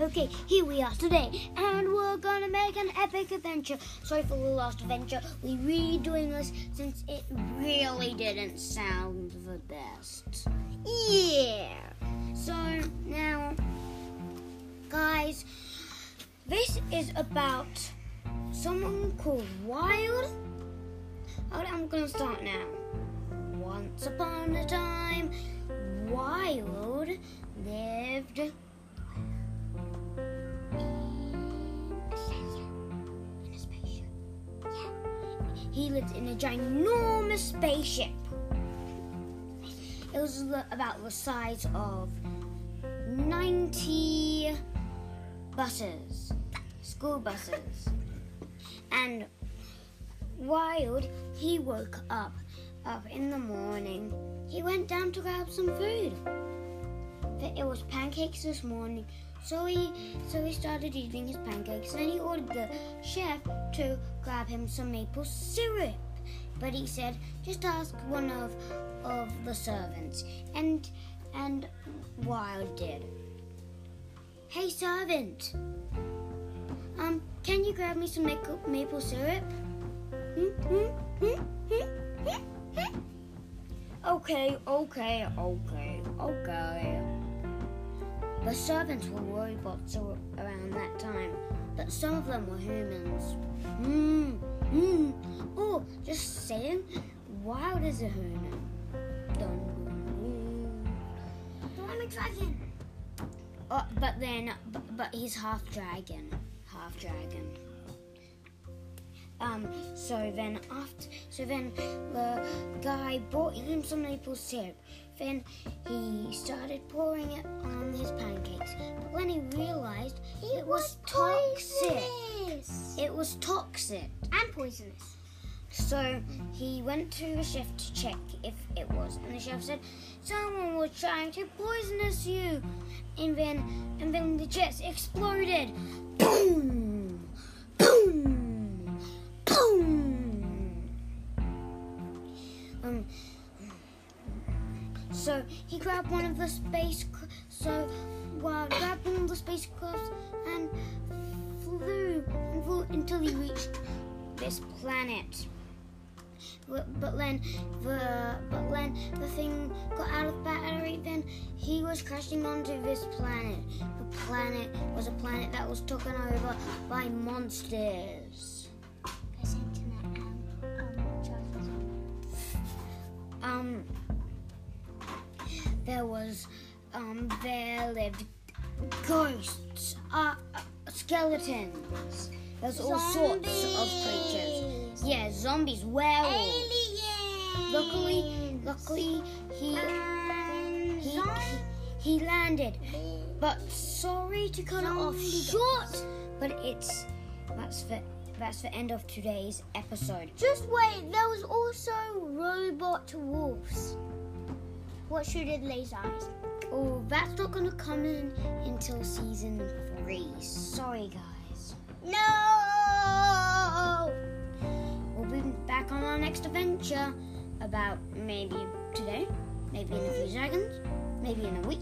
Okay, here we are today, and we're gonna make an epic adventure. Sorry for the last adventure. We're redoing this since it really didn't sound the best. Yeah. So now, guys, this is about someone called Wild. I'm gonna start now. Once upon a time, He lived in a ginormous spaceship. It was about the size of 90 buses, school buses. And Wild, he woke up up in the morning. He went down to grab some food. It was pancakes this morning, so he so he started eating his pancakes. And then he ordered the chef to grab him some maple syrup. But he said, just ask one of of the servants. And and Wild did. Hey servant, um, can you grab me some maple, maple syrup? Hmm, hmm, hmm. Okay, okay, okay, okay. The servants were robots around that time, but some of them were humans. Hmm, hmm. Oh, just saying, Wild is a human. Dun, dun, dun. I'm a dragon. Uh, but then, but, but he's half dragon, half dragon. Um. So then, after, so then the guy bought him some maple syrup. Then he started pouring it on But when he realized it was toxic, Poisonous. it was toxic. And poisonous. So he went to the chef to check if it was, and the chef said, "Someone was trying to poisonous you." And then, and then the jets exploded. Boom! Boom! Boom! Um. So he grabbed one of the space. So, until he reached this planet. But, then the but then the thing got out of battery. Then he was crashing onto this planet. The planet was a planet that was taken over by monsters. Um, there was um there lived ghosts, uh, uh, skeletons. There's all sorts of creatures. Yeah, zombies, werewolves. Aliens. Luckily, luckily he Um, he, he he landed. But sorry to cut it off short, but it's that's the that's the end of today's episode. Just wait, there was also robot wolves. What shooted laser eyes? Oh, that's not gonna come in until season three. Sorry, guys. No! We'll be back on our next adventure about maybe today, maybe in a few seconds, maybe in a week.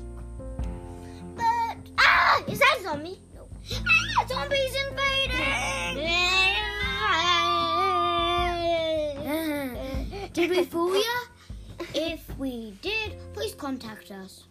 But ah, is that a zombie? No. Ah, zombies invading! Did we fool you? If we did, please contact us.